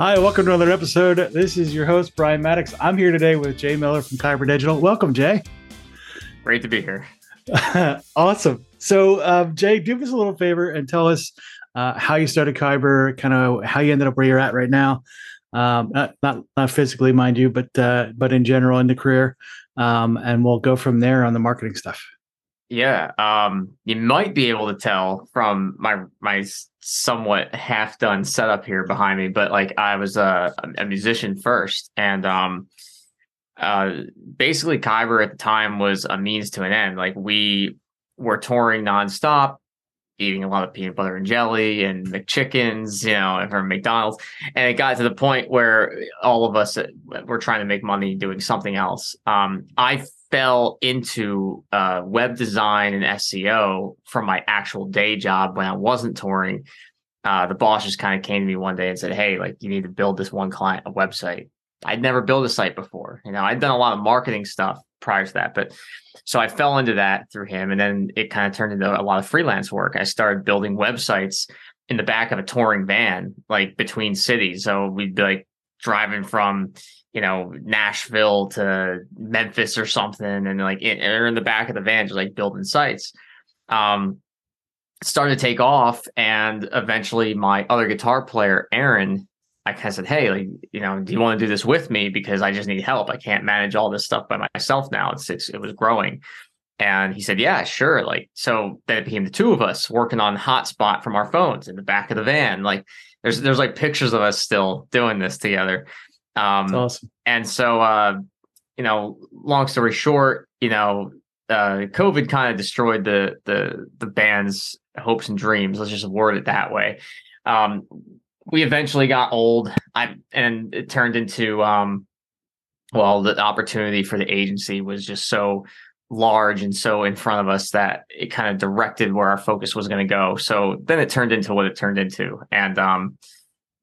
Hi, welcome to another episode. This is your host, Brian Maddox. I'm here today with Jay Miller from Kyber Digital. Welcome, Jay. Great to be here. awesome. So, um, Jay, do us a little favor and tell us uh, how you started Kyber, kind of how you ended up where you're at right now. Um, not, not, not physically, mind you, but uh, but in general in the career, um, and we'll go from there on the marketing stuff. Yeah, um, you might be able to tell from my my somewhat half done setup here behind me, but like I was a, a musician first, and um, uh, basically Kyber at the time was a means to an end. Like we were touring nonstop, eating a lot of peanut butter and jelly and McChickens, you know, from McDonald's, and it got to the point where all of us uh, were trying to make money doing something else. Um, I fell into uh, web design and SEO from my actual day job when I wasn't touring. Uh, the boss just kind of came to me one day and said, "Hey, like you need to build this one client a website." I'd never built a site before. You know, I'd done a lot of marketing stuff prior to that, but so I fell into that through him, and then it kind of turned into a lot of freelance work. I started building websites in the back of a touring van, like between cities. So we'd be like driving from you know, Nashville to Memphis or something, and like in, or in the back of the van, just like building sites. Um, started to take off, and eventually, my other guitar player, Aaron, I kind of said, "Hey, like, you know, do you want to do this with me? Because I just need help. I can't manage all this stuff by myself now. It's, it's it was growing." And he said, "Yeah, sure." Like, so then it became the two of us working on hotspot from our phones in the back of the van. Like, there's there's like pictures of us still doing this together. Um, That's awesome. And so, uh, you know, long story short, you know, uh, COVID kind of destroyed the the the band's hopes and dreams. Let's just word it that way. Um, we eventually got old. I and it turned into um, well, the opportunity for the agency was just so large and so in front of us that it kind of directed where our focus was going to go. So then it turned into what it turned into, and um,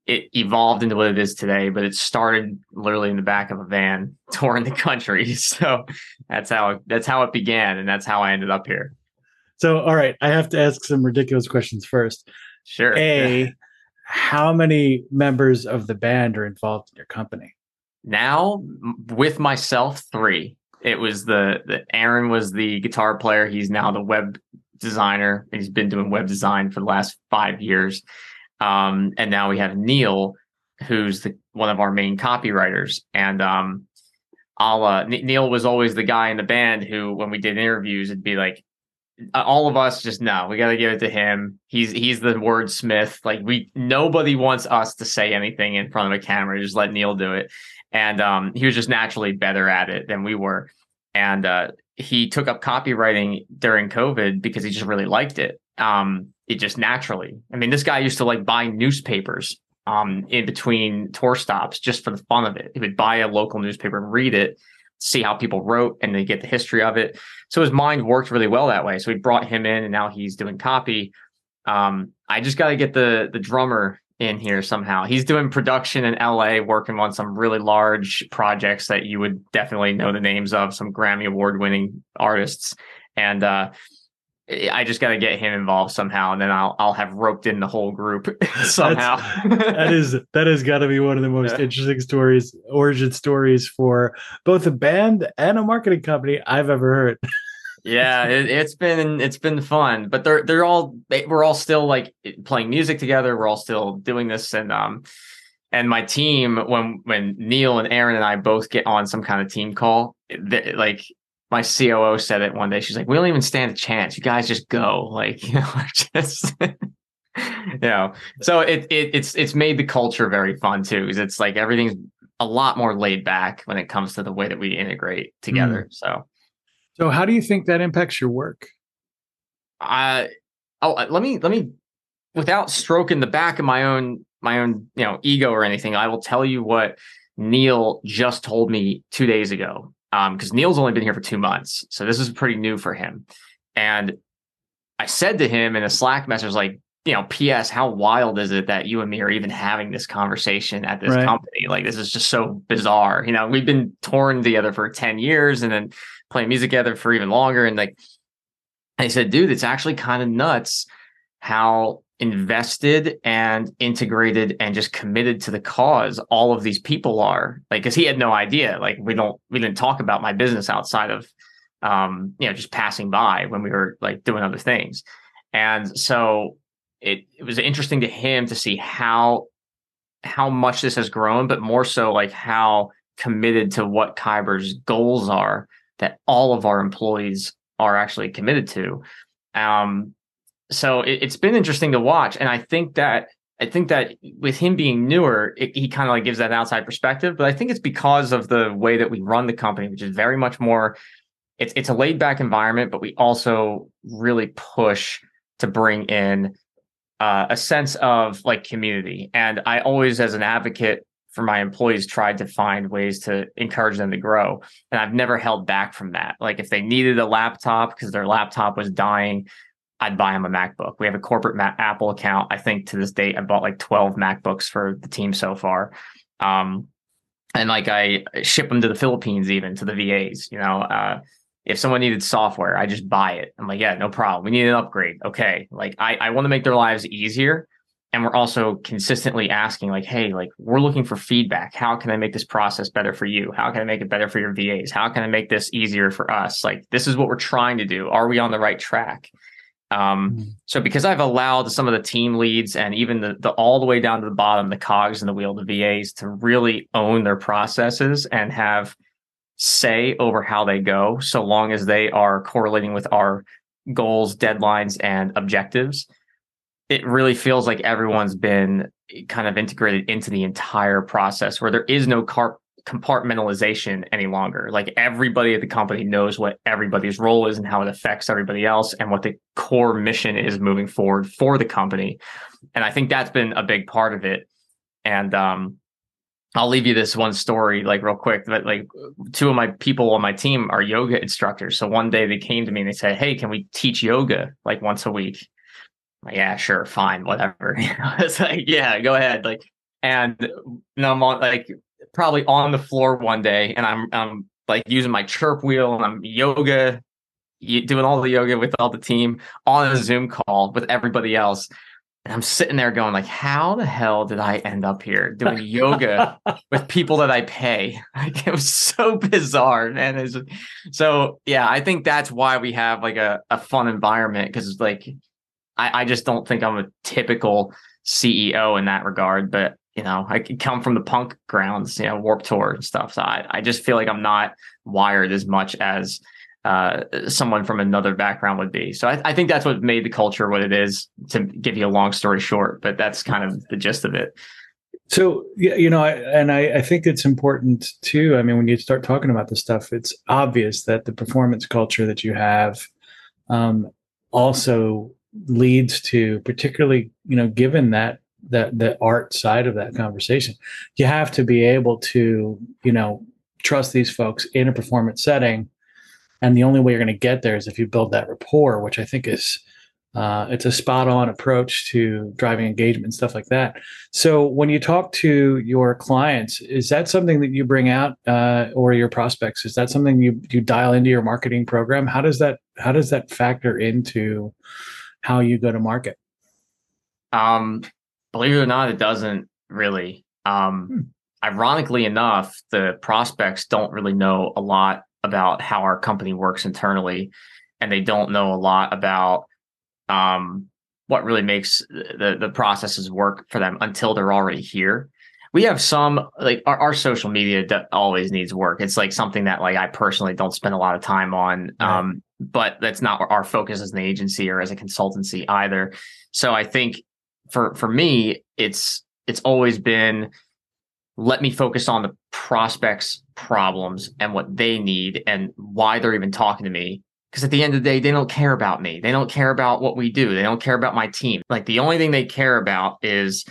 it evolved into what it is today, but it started literally in the back of a van touring the country. So that's how it, that's how it began, and that's how I ended up here. So, all right, I have to ask some ridiculous questions first. Sure. A, how many members of the band are involved in your company? Now, with myself, three. It was the, the Aaron was the guitar player. He's now the web designer. and He's been doing web design for the last five years. Um, and now we have Neil, who's the, one of our main copywriters. And um, uh, Neil was always the guy in the band who, when we did interviews, it'd be like, all of us just no, we got to give it to him. He's he's the wordsmith. Like we, nobody wants us to say anything in front of a camera. Just let Neil do it. And um, he was just naturally better at it than we were. And uh, he took up copywriting during COVID because he just really liked it. Um, it just naturally. I mean, this guy used to like buy newspapers um, in between tour stops just for the fun of it. He would buy a local newspaper and read it, see how people wrote, and then get the history of it. So his mind worked really well that way. So we brought him in, and now he's doing copy. Um, I just got to get the the drummer in here somehow. He's doing production in LA, working on some really large projects that you would definitely know the names of, some Grammy award winning artists. And uh, I just got to get him involved somehow, and then I'll I'll have roped in the whole group somehow. that is that has got to be one of the most yeah. interesting stories, origin stories for both a band and a marketing company I've ever heard. yeah, it, has been it's been fun, but they're they're all we're all still like playing music together. We're all still doing this, and um, and my team when when Neil and Aaron and I both get on some kind of team call, they, like my COO said it one day. She's like, "We don't even stand a chance. You guys just go." Like, you know, just you know. So it, it it's it's made the culture very fun too, because it's like everything's a lot more laid back when it comes to the way that we integrate together. Mm. So, so how do you think that impacts your work? I oh, uh, let me let me without stroking the back of my own my own you know ego or anything. I will tell you what Neil just told me two days ago because um, Neil's only been here for two months, so this is pretty new for him. And I said to him in a Slack message, like, you know, P.S. How wild is it that you and me are even having this conversation at this right. company? Like, this is just so bizarre. You know, we've been torn together for ten years, and then playing music together for even longer. And like, I said, dude, it's actually kind of nuts how invested and integrated and just committed to the cause all of these people are. Like because he had no idea. Like we don't we didn't talk about my business outside of um you know just passing by when we were like doing other things. And so it it was interesting to him to see how how much this has grown but more so like how committed to what kyber's goals are that all of our employees are actually committed to um so it, has been interesting to watch, and I think that I think that with him being newer, it, he kind of like gives that outside perspective. But I think it's because of the way that we run the company, which is very much more. It's it's a laid back environment, but we also really push to bring in uh, a sense of like community. And I always, as an advocate for my employees, tried to find ways to encourage them to grow. And I've never held back from that. Like if they needed a laptop because their laptop was dying, I'd buy them a MacBook. We have a corporate Ma- Apple account. I think to this date, I bought like 12 MacBooks for the team so far. Um, and like I ship them to the Philippines, even to the VAs. You know, uh, if someone needed software, I just buy it. I'm like, yeah, no problem. We need an upgrade. Okay. Like I, I want to make their lives easier. And we're also consistently asking, like, hey, like we're looking for feedback. How can I make this process better for you? How can I make it better for your VAs? How can I make this easier for us? Like, this is what we're trying to do. Are we on the right track? Um, mm-hmm. so because I've allowed some of the team leads and even the, the all the way down to the bottom, the cogs and the wheel, the VAs to really own their processes and have say over how they go, so long as they are correlating with our goals, deadlines, and objectives. It really feels like everyone's been kind of integrated into the entire process where there is no car- compartmentalization any longer. Like everybody at the company knows what everybody's role is and how it affects everybody else and what the core mission is moving forward for the company. And I think that's been a big part of it. And um, I'll leave you this one story, like real quick. That like two of my people on my team are yoga instructors. So one day they came to me and they said, "Hey, can we teach yoga like once a week?" Like, yeah, sure, fine, whatever. it's like, yeah, go ahead. Like, and know, I'm on, like probably on the floor one day and I'm I'm like using my chirp wheel and I'm yoga doing all the yoga with all the team on a Zoom call with everybody else. And I'm sitting there going like, how the hell did I end up here doing yoga with people that I pay? Like it was so bizarre, man. It's, so yeah, I think that's why we have like a, a fun environment because it's like I, I just don't think I'm a typical CEO in that regard. But you know, I come from the punk grounds, you know, Warped Tour and stuff. So I, I just feel like I'm not wired as much as uh, someone from another background would be. So I, I, think that's what made the culture what it is. To give you a long story short, but that's kind of the gist of it. So yeah, you know, I, and I, I think it's important too. I mean, when you start talking about this stuff, it's obvious that the performance culture that you have um, also leads to, particularly, you know, given that that the art side of that conversation you have to be able to you know trust these folks in a performance setting. And the only way you're going to get there is if you build that rapport which i think is uh, it's a spot on approach to driving engagement and stuff like that. So when you talk to your clients is that something that you bring out uh, or your prospects? Is that something you you dial into your marketing program? How does that how does that factor into how you go to market um believe it or not, it doesn't really. Um, hmm. Ironically enough, the prospects don't really know a lot about how our company works internally, and they don't know a lot about um, what really makes the the processes work for them until they're already here. We have some like our, our social media that always needs work. It's like something that like I personally don't spend a lot of time on. Right. Um, but that's not our focus as an agency or as a consultancy either. So I think for for me, it's it's always been let me focus on the prospects' problems and what they need and why they're even talking to me. Because at the end of the day, they don't care about me. They don't care about what we do. They don't care about my team. Like the only thing they care about is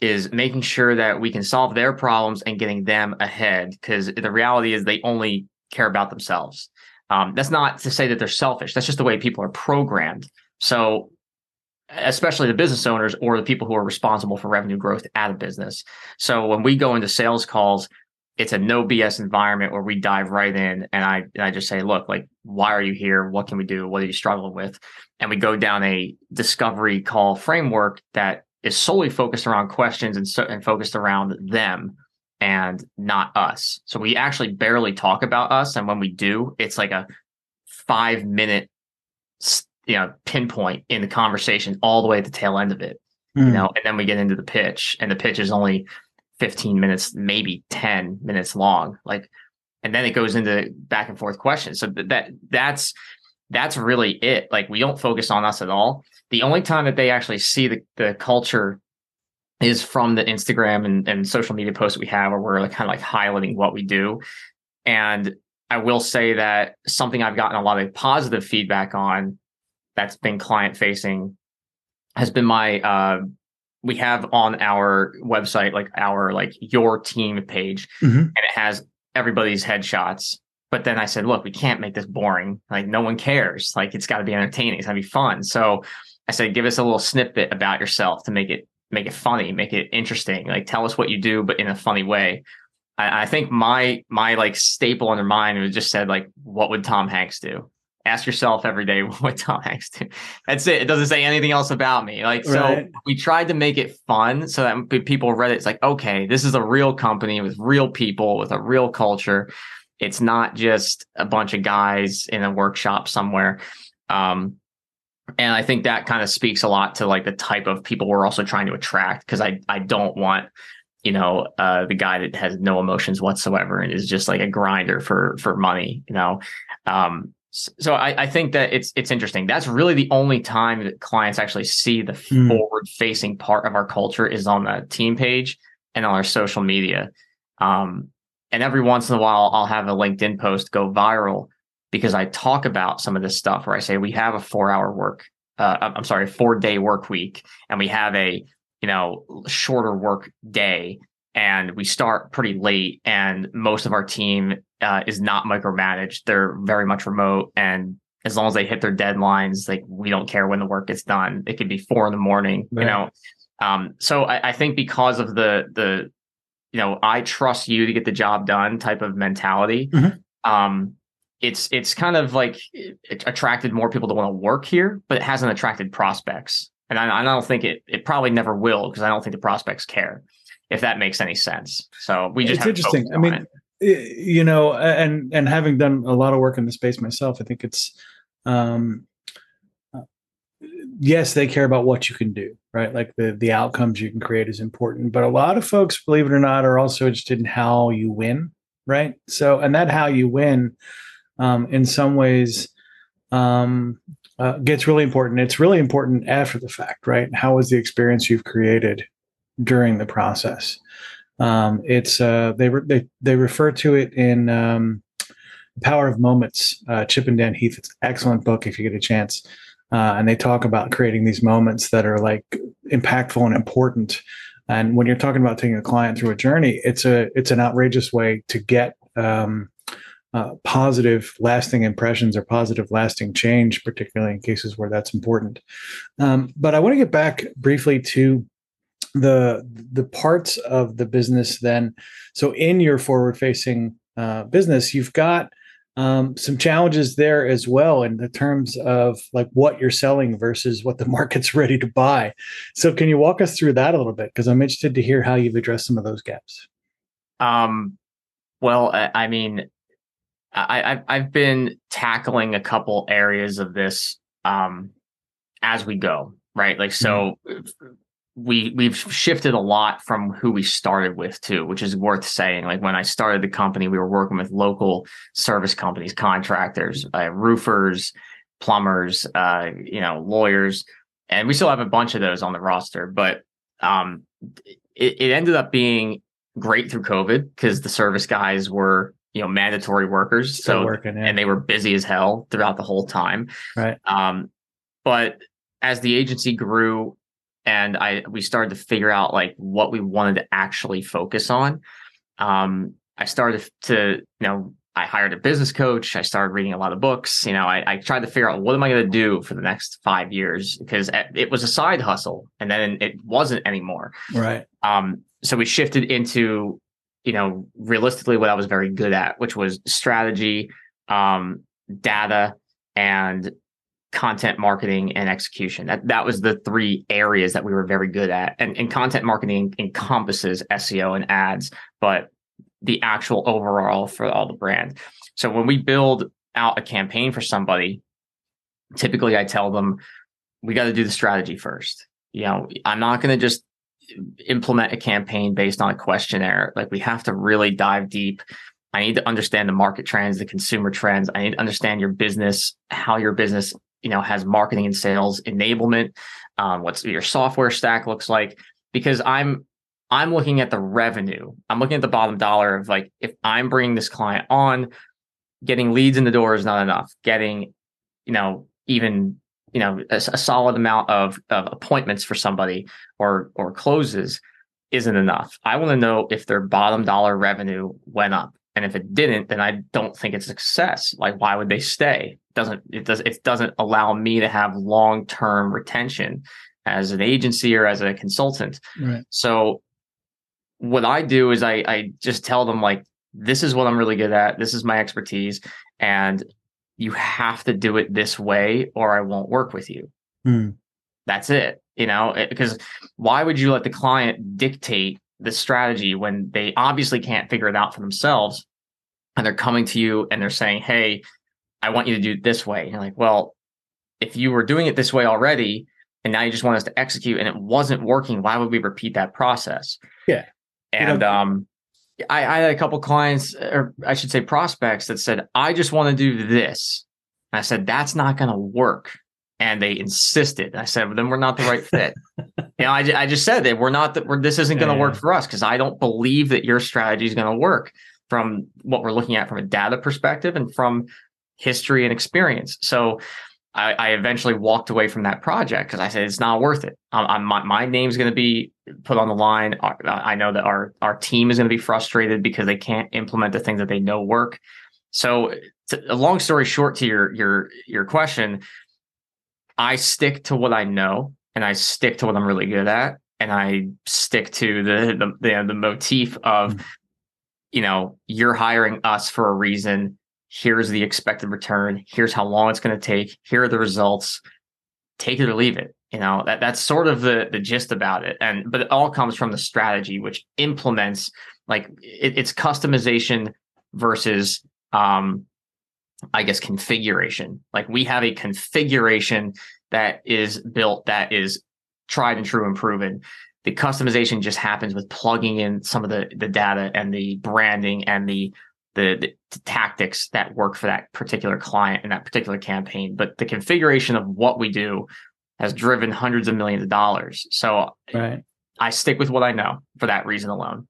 is making sure that we can solve their problems and getting them ahead. Because the reality is they only care about themselves. Um, that's not to say that they're selfish. That's just the way people are programmed. So especially the business owners or the people who are responsible for revenue growth at a business. So when we go into sales calls, it's a no BS environment where we dive right in and I and I just say, look, like why are you here? What can we do? What are you struggling with? And we go down a discovery call framework that is solely focused around questions and, so, and focused around them and not us. So we actually barely talk about us. And when we do, it's like a five minute, you know, pinpoint in the conversation all the way at the tail end of it, mm. you hmm. know, and then we get into the pitch and the pitch is only 15 minutes, maybe 10 minutes long. Like, and then it goes into back and forth questions. So that that's that's really it. Like we don't focus on us at all. The only time that they actually see the, the culture is from the Instagram and, and social media posts we have where we're like kind of like highlighting what we do. And I will say that something I've gotten a lot of positive feedback on that's been client facing has been my uh we have on our website like our like your team page mm-hmm. and it has everybody's headshots. But then I said, look, we can't make this boring. Like no one cares. Like it's got to be entertaining. It's got to be fun. So I said, give us a little snippet about yourself to make it make it funny, make it interesting. Like tell us what you do, but in a funny way. I, I think my my like staple in their mind was just said like, what would Tom Hanks do? ask yourself every day what Tom Hanks do. That's it. It doesn't say anything else about me. Like, right. so we tried to make it fun so that people read it. It's like, okay, this is a real company with real people with a real culture. It's not just a bunch of guys in a workshop somewhere. Um, and I think that kind of speaks a lot to like the type of people we're also trying to attract because I I don't want you know uh, the guy that has no emotions whatsoever and is just like a grinder for for money you know um, so I, I, think that it's it's interesting. That's really the only time that clients actually see the mm. forward facing part of our culture is on the team page and on our social media. Um, and every once in a while, I'll have a LinkedIn post go viral because I talk about some of this stuff where I say we have a four hour work, uh, I'm sorry, four day work week, and we have a you know shorter work day, and we start pretty late, and most of our team uh, is not micromanaged. They're very much remote, and as long as they hit their deadlines, like we don't care when the work gets done. It could be four in the morning, right. you know. Um, so I, I, think because of the the you know I trust you to get the job done type of mentality, mm-hmm. um, it's it's kind of like it attracted more people to want to work here, but it hasn't attracted prospects, and I, I don't think it it probably never will because I don't think the prospects care if that makes any sense. So we just it's interesting. I mean, you know, and and having done a lot of work in the space myself, I think it's um, uh, yes, they care about what you can do, right? Like the the outcomes you can create is important, but a lot of folks, believe it or not, are also interested in how you win, right? So, and that how you win, um, in some ways, um, uh, gets really important. It's really important after the fact, right? How was the experience you've created during the process? Um, it's uh, they, re- they they refer to it in um, Power of Moments. Uh, Chip and Dan Heath. It's an excellent book if you get a chance. Uh, and they talk about creating these moments that are like impactful and important. And when you're talking about taking a client through a journey, it's a it's an outrageous way to get um, uh, positive, lasting impressions or positive, lasting change, particularly in cases where that's important. Um, but I want to get back briefly to the the parts of the business then. So in your forward facing uh, business you've got um, some challenges there as well in the terms of like what you're selling versus what the market's ready to buy. So can you walk us through that a little bit? Because i'm interested to hear how you've addressed some of those gaps. Um well i mean I, I've been tackling a couple areas of this um, as we go, right? Like, so mm-hmm we we've shifted a lot from who we started with too, which is worth saying. Like when I started the company, we were working with local service companies, contractors, uh, roofers, plumbers, uh, you know, lawyers, and we still have a bunch of those on the roster. But um, it, it ended up being great through COVID because the service guys were you know mandatory workers, still so working, yeah. and they were busy as hell throughout the whole time. Right. Um, but as the agency grew and I we started to figure out like what we wanted to actually focus on. Um, I started to, you know, I hired a business coach. I started reading a lot of books. You know, I, I tried to figure out what am I going to do for the next five years because it was a side hustle, and then it wasn't anymore. Right. Um. So we shifted into, you know, realistically what I was very good at, which was strategy, um, data and content marketing and execution. That that was the three areas that we were very good at. And, and content marketing encompasses SEO and ads, but the actual overall for all the brand. So when we build out a campaign for somebody, typically I tell them we got to do the strategy first. You know, I'm not going to just implement a campaign based on a questionnaire. Like we have to really dive deep. I need to understand the market trends, the consumer trends. I need to understand your business, how your business, you know, has marketing and sales enablement, um, what's your software stack looks like. Because I'm I'm looking at the revenue. I'm looking at the bottom dollar of like if I'm bringing this client on, getting leads in the door is not enough. Getting, you know, even you know a, a solid amount of, of appointments for somebody or or closes isn't enough. I want to know if their bottom dollar revenue went up. And if it didn't, then I don't think it's a success. Like, why would they stay? It doesn't it does it doesn't allow me to have long term retention as an agency or as a consultant. Right. So what I do is I I just tell them like this is what I'm really good at. This is my expertise, and you have to do it this way or I won't work with you. Hmm. That's it. You know, because why would you let the client dictate the strategy when they obviously can't figure it out for themselves and they're coming to you and they're saying, Hey, I want you to do it this way. And you're like, well, if you were doing it this way already and now you just want us to execute and it wasn't working, why would we repeat that process? Yeah. And you know, um I, I, had a couple clients, or I should say prospects, that said, I just want to do this. And I said, that's not going to work. And they insisted. I said, well, then we're not the right fit. you know, I, I just said that we're not that we're, this isn't going to yeah, work for us because I don't believe that your strategy is going to work from what we're looking at from a data perspective and from history and experience. So I, I eventually walked away from that project because I said it's not worth it. I'm, I'm my, my name's going to be put on the line. I know that our our team is going to be frustrated because they can't implement the things that they know work. So, to, a long story short, to your your your question, I stick to what I know and I stick to what I'm really good at, and I stick to the the the, the motif of, mm-hmm. you know, you're hiring us for a reason here's the expected return. Here's how long it's going to take. Here are the results. Take it or leave it you know? That that's sort of the the gist about it. And but it all comes from the strategy which implements like it, it's customization versus um i guess configuration. Like we have a configuration that is built that is tried and true and proven. The customization just happens with plugging in some of the the data and the branding and the the, the, tactics that work for that particular client and that particular campaign. But the configuration of what we do has driven hundreds of millions of dollars. So right. I stick with what I know for that reason alone.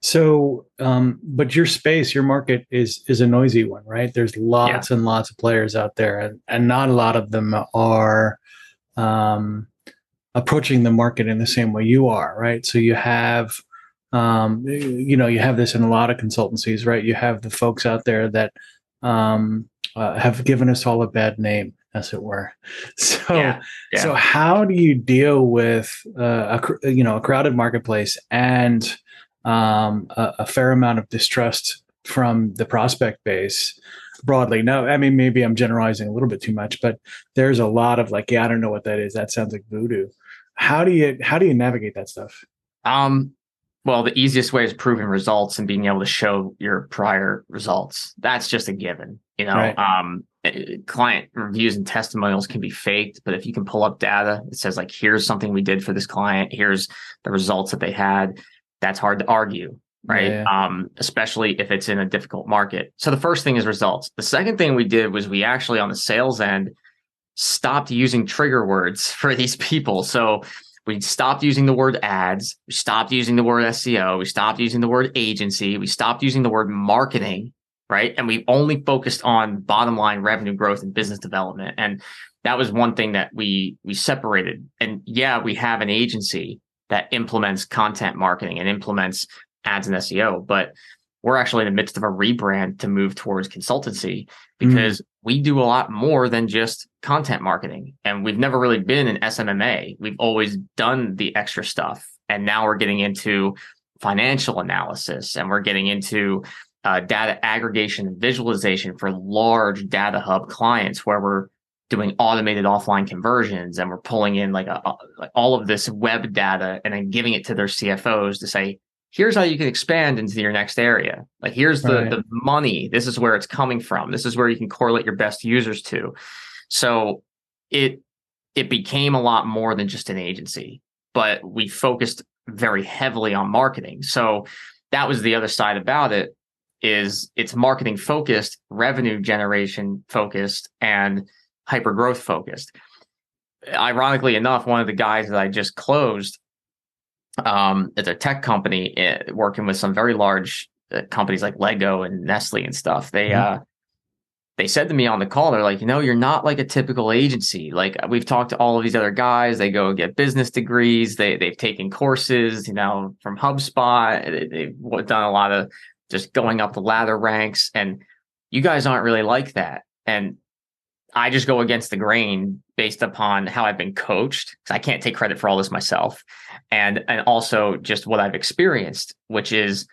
So, um, but your space, your market is is a noisy one, right? There's lots yeah. and lots of players out there, and, and not a lot of them are um, approaching the market in the same way you are, right? So you have um, you know, you have this in a lot of consultancies, right? You have the folks out there that um, uh, have given us all a bad name, as it were. So, yeah, yeah. so how do you deal with uh, a you know a crowded marketplace and um, a, a, fair amount of distrust from the prospect base? broadly no i mean maybe i'm generalizing a little bit too much but there's a lot of like yeah i don't know what that is that sounds like voodoo how do you how do you navigate that stuff um well, the easiest way is proving results and being able to show your prior results. That's just a given. You know, right. um, eh, client reviews and testimonials can be faked, but if you can pull up data, it says like, here's something we did for this client. Here's the results that they had. That's hard to argue, right? Yeah, yeah. Um, especially if it's in a difficult market. So the first thing is results. The second thing we did was we actually on the sales end stopped using trigger words for these people. So we stopped using the word ads. We stopped using the word SEO. We stopped using the word agency. We stopped using the word marketing, right? And we only focused on bottom line revenue growth and business development. And that was one thing that we we separated. And yeah, we have an agency that implements content marketing and implements ads and SEO, but we're actually in the midst of a rebrand to move towards consultancy because mm. we do a lot more than just content marketing. And we've never really been an SMMA. We've always done the extra stuff. And now we're getting into financial analysis and we're getting into uh, data aggregation and visualization for large data hub clients where we're doing automated offline conversions and we're pulling in like, a, like all of this web data and then giving it to their CFOs to say, here's how you can expand into your next area. Like here's the, right. the money. This is where it's coming from. This is where you can correlate your best users to. So it it became a lot more than just an agency, but we focused very heavily on marketing. So that was the other side about it is it's marketing focused, revenue generation focused, and hyper growth focused. Ironically enough, one of the guys that I just closed um, it's a tech company uh, working with some very large uh, companies like Lego and Nestle and stuff. They mm-hmm. uh, they said to me on the call, they're like, you know, you're not like a typical agency. Like we've talked to all of these other guys. They go and get business degrees. They they've taken courses, you know, from HubSpot. They've done a lot of just going up the ladder ranks, and you guys aren't really like that. And I just go against the grain based upon how I've been coached because I can't take credit for all this myself, and and also just what I've experienced, which is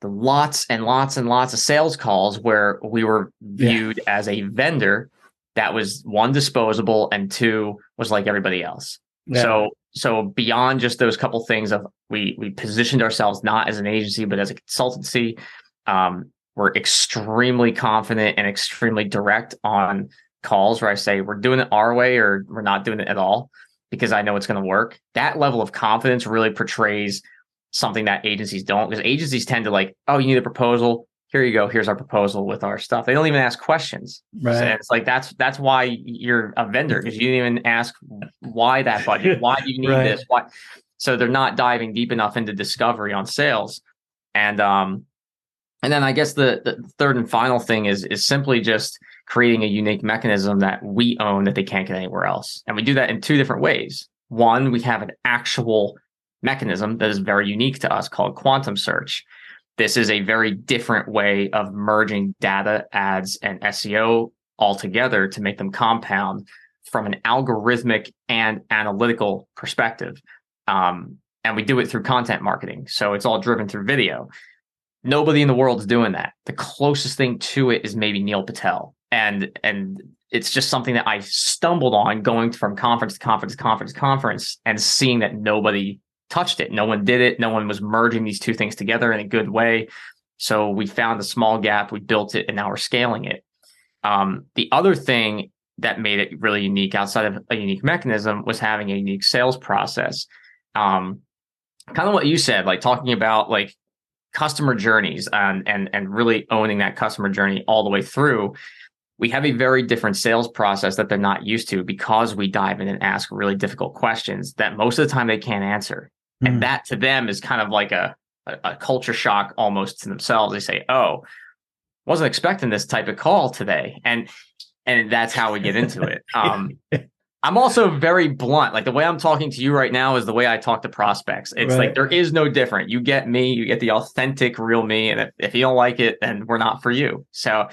the lots and lots and lots of sales calls where we were viewed yeah. as a vendor that was one disposable and two was like everybody else. Yeah. So so beyond just those couple things of we we positioned ourselves not as an agency but as a consultancy. Um, we're extremely confident and extremely direct on calls where I say we're doing it our way or we're not doing it at all because I know it's going to work. That level of confidence really portrays something that agencies don't because agencies tend to like, oh, you need a proposal. Here you go. Here's our proposal with our stuff. They don't even ask questions. Right. So it's like that's that's why you're a vendor because you didn't even ask why that budget. Why do you need right. this? Why? So they're not diving deep enough into discovery on sales. And um, and then I guess the, the third and final thing is is simply just creating a unique mechanism that we own that they can't get anywhere else. And we do that in two different ways. One, we have an actual mechanism that is very unique to us called quantum search. This is a very different way of merging data, ads, and SEO all together to make them compound from an algorithmic and analytical perspective. Um, and we do it through content marketing. So it's all driven through video. Nobody in the world is doing that. The closest thing to it is maybe Neil Patel and and it's just something that I stumbled on going from conference to conference to conference to conference and seeing that nobody touched it. No one did it. No one was merging these two things together in a good way. So we found a small gap, we built it, and now we're scaling it. Um, the other thing that made it really unique outside of a unique mechanism was having a unique sales process. Um, kind of what you said, like talking about like customer journeys and and and really owning that customer journey all the way through we have a very different sales process that they're not used to because we dive in and ask really difficult questions that most of the time they can't answer. Mm. And hmm. that to them is kind of like a, a, a culture shock almost to themselves. They say, Oh, wasn't expecting this type of call today. And and that's how we get into it. Um, I'm also very blunt. Like the way I'm talking to you right now is the way I talk to prospects. It's right. like there is no different. You get me, you get the authentic, real me. And if, if you don't like it, then we're not for you. So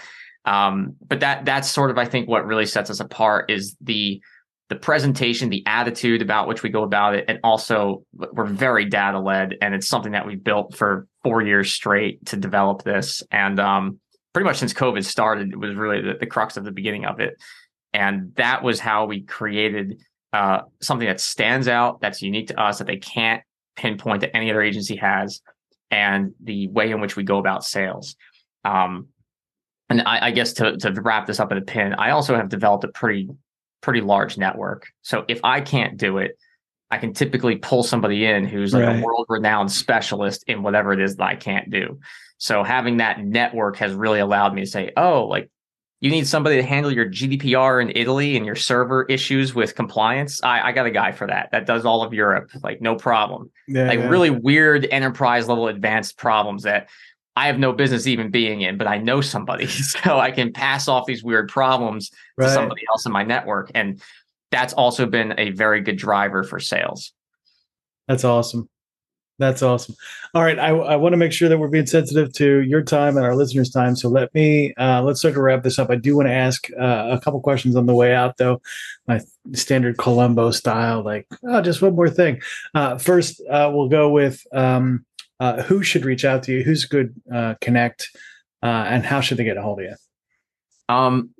um, but that that's sort of I think what really sets us apart is the the presentation, the attitude about which we go about it, and also we're very data led, and it's something that we built for four years straight to develop this, and um, pretty much since COVID started, it was really the, the, crux of the beginning of it, and that was how we created uh, something that stands out, that's unique to us, that they can't pinpoint that any other agency has, and the way in which we go about sales. Um, and I, I, guess to to wrap this up in a pin, I also have developed a pretty pretty large network. So if I can't do it, I can typically pull somebody in who's like right. a world renowned specialist in whatever it is that I can't do. So having that network has really allowed me to say, oh, like you need somebody to handle your GDPR in Italy and your server issues with compliance. I, I got a guy for that. That does all of Europe, like no problem. Yeah, like yeah. really weird enterprise level advanced problems that I have no business even being in, but I know somebody. So I can pass off these weird problems right. to somebody else in my network. And that's also been a very good driver for sales. That's awesome. That's awesome. All right. I, I want to make sure that we're being sensitive to your time and our listeners' time. So let me, uh, let's start to wrap this up. I do want to ask uh, a couple questions on the way out, though. My standard Columbo style, like, oh, just one more thing. Uh, first, uh, we'll go with um, uh, who should reach out to you? Who's good uh, connect uh, and how should they get a hold of you? Um,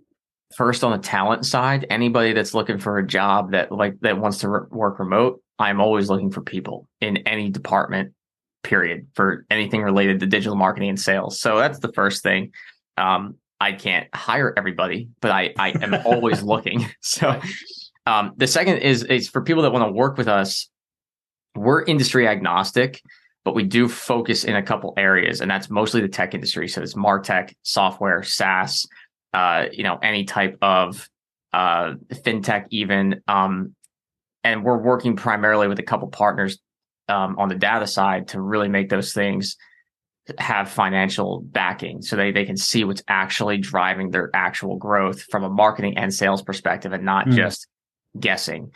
first on the talent side, anybody that's looking for a job that like that wants to re- work remote, I'm always looking for people in any department. Period for anything related to digital marketing and sales. So that's the first thing. Um, I can't hire everybody, but I I am always looking. So um, the second is is for people that want to work with us. We're industry agnostic, but we do focus in a couple areas, and that's mostly the tech industry. So it's martech, software, SaaS, uh, you know, any type of uh, fintech, even. Um, and we're working primarily with a couple partners um, on the data side to really make those things have financial backing so they, they can see what's actually driving their actual growth from a marketing and sales perspective and not mm. just guessing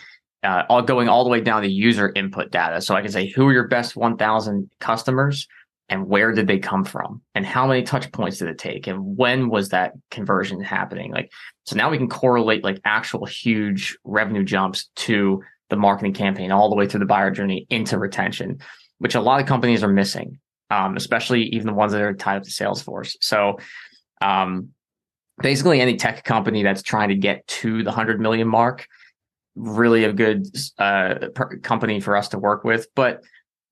uh, all going all the way down to user input data. So i can say who are your best 1000 customers and where did they come from? And how many touch points did it take? And when was that conversion happening? Like so now we can correlate like actual huge revenue jumps to the marketing campaign all the way through the buyer journey into retention, which a lot of companies are missing, um, especially even the ones that are tied up to Salesforce. So, um, basically, any tech company that's trying to get to the 100 million mark, really a good uh, per- company for us to work with. But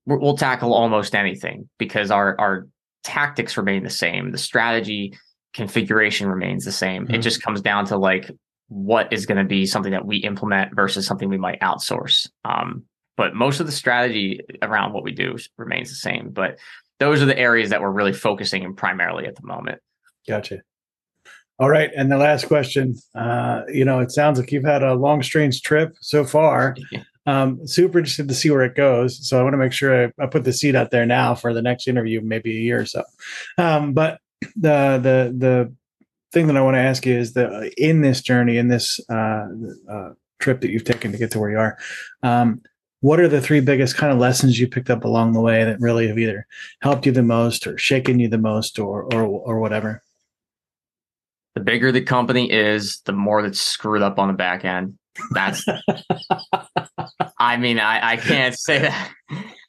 we'll tackle almost anything because our, our tactics remain the same. The strategy configuration remains the same. Mm-hmm. It just comes down to like what is going to be something that we implement versus something we might outsource. Um, but most of the strategy around what we do remains the same. But those are the areas that we're really focusing in primarily at the moment. Gotcha. All right. And the last question, uh, you know, it sounds like you've had a long, strange trip so far. Um, super interested to see where it goes. So I want to make sure I, I, put the seed out there now for the next interview, maybe a year or so. Um, but the, the, the thing that I want to ask you is that in this journey, in this uh, uh, trip that you've taken to get to where you are, um, what are the three biggest kind of lessons you picked up along the way that really have either helped you the most or shaken you the most or or or whatever? The bigger the company is, the more that's screwed up on the back end. That's I mean, I, I can't say that.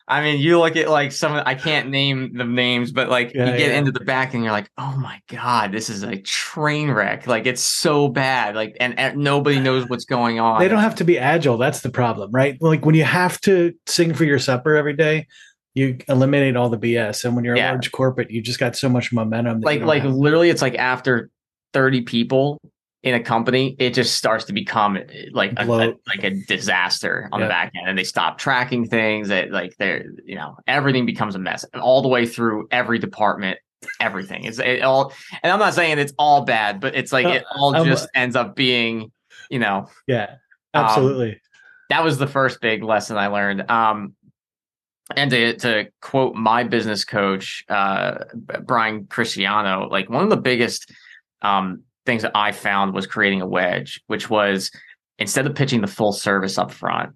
I mean, you look at like some, I can't name the names, but like yeah, you get yeah. into the back and you're like, oh my God, this is a train wreck. Like it's so bad. Like, and, and nobody knows what's going on. They don't have to be agile. That's the problem, right? Like when you have to sing for your supper every day, you eliminate all the BS. And when you're yeah. a large corporate, you just got so much momentum. Like, like have. literally, it's like after 30 people, in a company, it just starts to become like a, a like a disaster on yeah. the back end, and they stop tracking things. That like they're you know everything becomes a mess, all the way through every department, everything is it all. And I'm not saying it's all bad, but it's like it all just ends up being you know yeah absolutely. Um, that was the first big lesson I learned. Um, and to, to quote my business coach, uh, Bryan Cristiano, like one of the biggest um, things that I found was creating a wedge, which was instead of pitching the full service up front,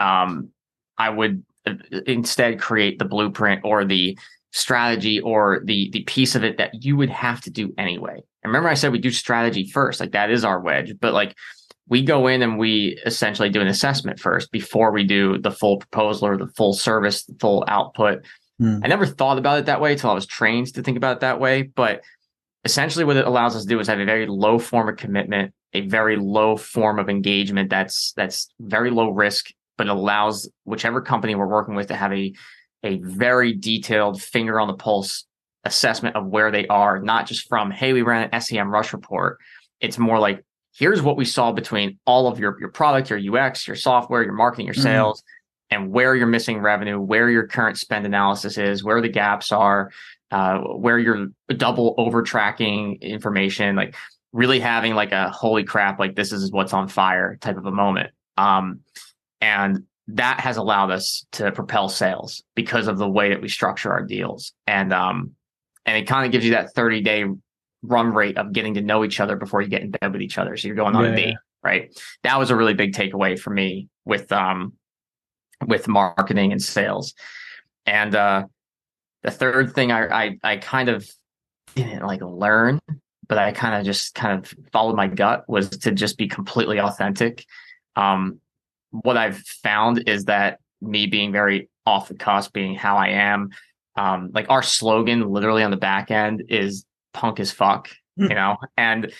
um, I would uh, instead create the blueprint or the strategy or the the piece of it that you would have to do anyway. And remember I said we do strategy first, like that is our wedge, but like we go in and we essentially do an assessment first before we do the full proposal or the full service, the full output. Hmm. I never thought about it that way until I was trained to think about it that way, but essentially what it allows us to do is have a very low form of commitment, a very low form of engagement that's that's very low risk, but allows whichever company we're working with to have a a very detailed finger on the pulse assessment of where they are, not just from, hey, we ran an SEMrush report. It's more like, here's what we saw between all of your, your product, your UX, your software, your marketing, your mm-hmm. sales, mm-hmm. and where you're missing revenue, where your current spend analysis is, where the gaps are, uh, where you're double over tracking information, like really having like a holy crap, like this is what's on fire type of a moment. Um, and that has allowed us to propel sales because of the way that we structure our deals. And um, and it kind of gives you that 30 day run rate of getting to know each other before you get in bed with each other. So you're going on yeah. a date, right? That was a really big takeaway for me with um with marketing and sales. And uh the third thing I, I, I kind of didn't like learn, but I kind of just kind of followed my gut was to just be completely authentic. Um, what I've found is that me being very off the cusp, being how I am, um, like our slogan literally on the back end is punk as fuck, Hmm. you know, and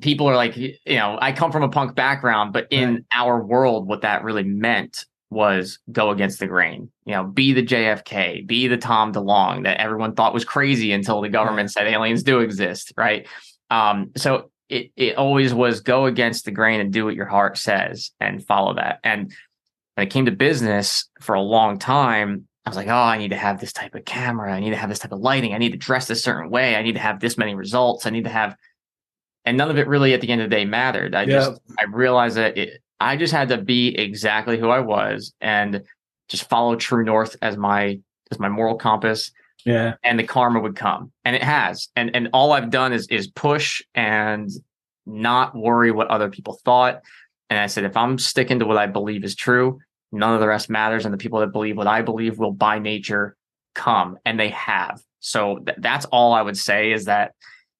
people are like, you know, I come from a punk background, but in Right. our world, what that really meant was go against the grain, you know, be the JFK, be the Tom DeLonge that everyone thought was crazy until the government said aliens do exist, right? Um, so it it always was go against the grain and do what your heart says and follow that. And when it came to business for a long time, I was like, oh, I need to have this type of camera. I need to have this type of lighting. I need to dress a certain way. I need to have this many results. I need to have, and none of it really at the end of the day mattered. I Yeah. just, I realized that it, I just had to be exactly who I was and just follow true north as my, as my moral compass. Yeah. and the karma would come and it has. And and all i've done is is push and not worry what other people thought. And i said if i'm sticking to what i believe is true none of the rest matters and the people that believe what i believe will by nature come and they have. So th- that's all i would say is that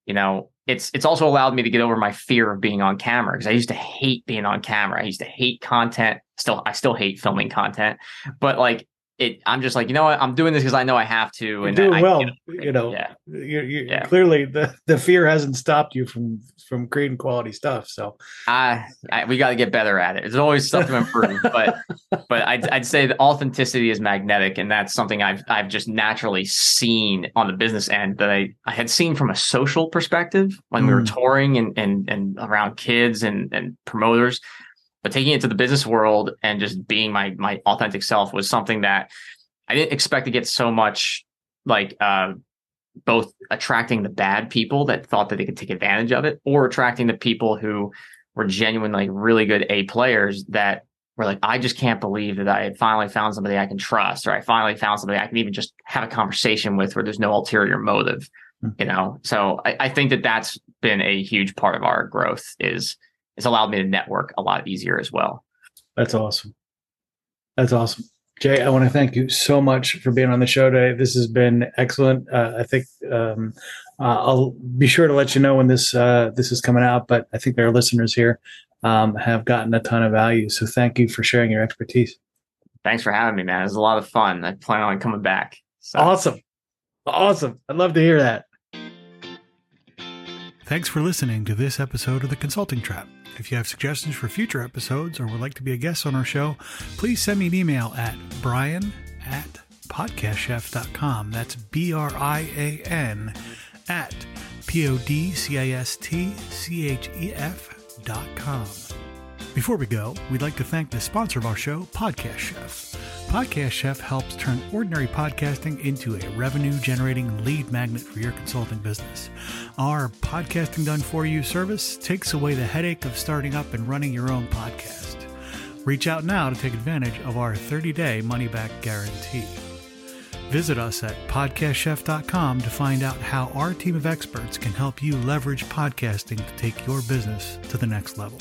you know it's it's also allowed me to get over my fear of being on camera because i used to hate being on camera. I used to hate content. Still i still hate filming content. But like it i'm just like you know what i'm doing this because i know i have to You're and doing I, well. you know, You know, yeah you you Yeah. clearly the, the fear hasn't stopped you from from creating quality stuff. So I, I we got to get better at it. There's always stuff to improve, but but I'd, I'd say that authenticity is magnetic, and that's something I've I've just naturally seen on the business end that I, I had seen from a social perspective when we were Mm. touring and and and around kids and and promoters, but taking it to the business world and just being my my authentic self was something that I didn't expect to get so much like uh both attracting the bad people that thought that they could take advantage of it or attracting the people who were genuine like really good A players that were like, I just can't believe that I finally found somebody I can trust, or I finally found somebody I can even just have a conversation with where there's no ulterior motive, Hmm. you know? So I, I think that that's been a huge part of our growth is it's allowed me to network a lot easier as well. that's awesome. That's awesome. Jay, I want to thank you so much for being on the show today. This has been excellent. Uh, I think um, uh, I'll be sure to let you know when this uh, this is coming out. But I think our listeners here um, have gotten a ton of value. So thank you for sharing your expertise. Thanks for having me, man. It was a lot of fun. I plan on coming back. So. Awesome, awesome. I'd love to hear that. Thanks for listening to this episode of The Consulting Trap. If you have suggestions for future episodes or would like to be a guest on our show, please send me an email at brian at podcastchef.com. That's B R I A N at P O D C I S T C H E F dot com. Before we go, we'd like to thank the sponsor of our show, Podcast Chef. Podcast Chef helps turn ordinary podcasting into a revenue generating lead magnet for your consulting business. Our podcasting done for you service takes away the headache of starting up and running your own podcast. Reach out now to take advantage of our 30 day money back guarantee. Visit us at podcastchef.com to find out how our team of experts can help you leverage podcasting to take your business to the next level.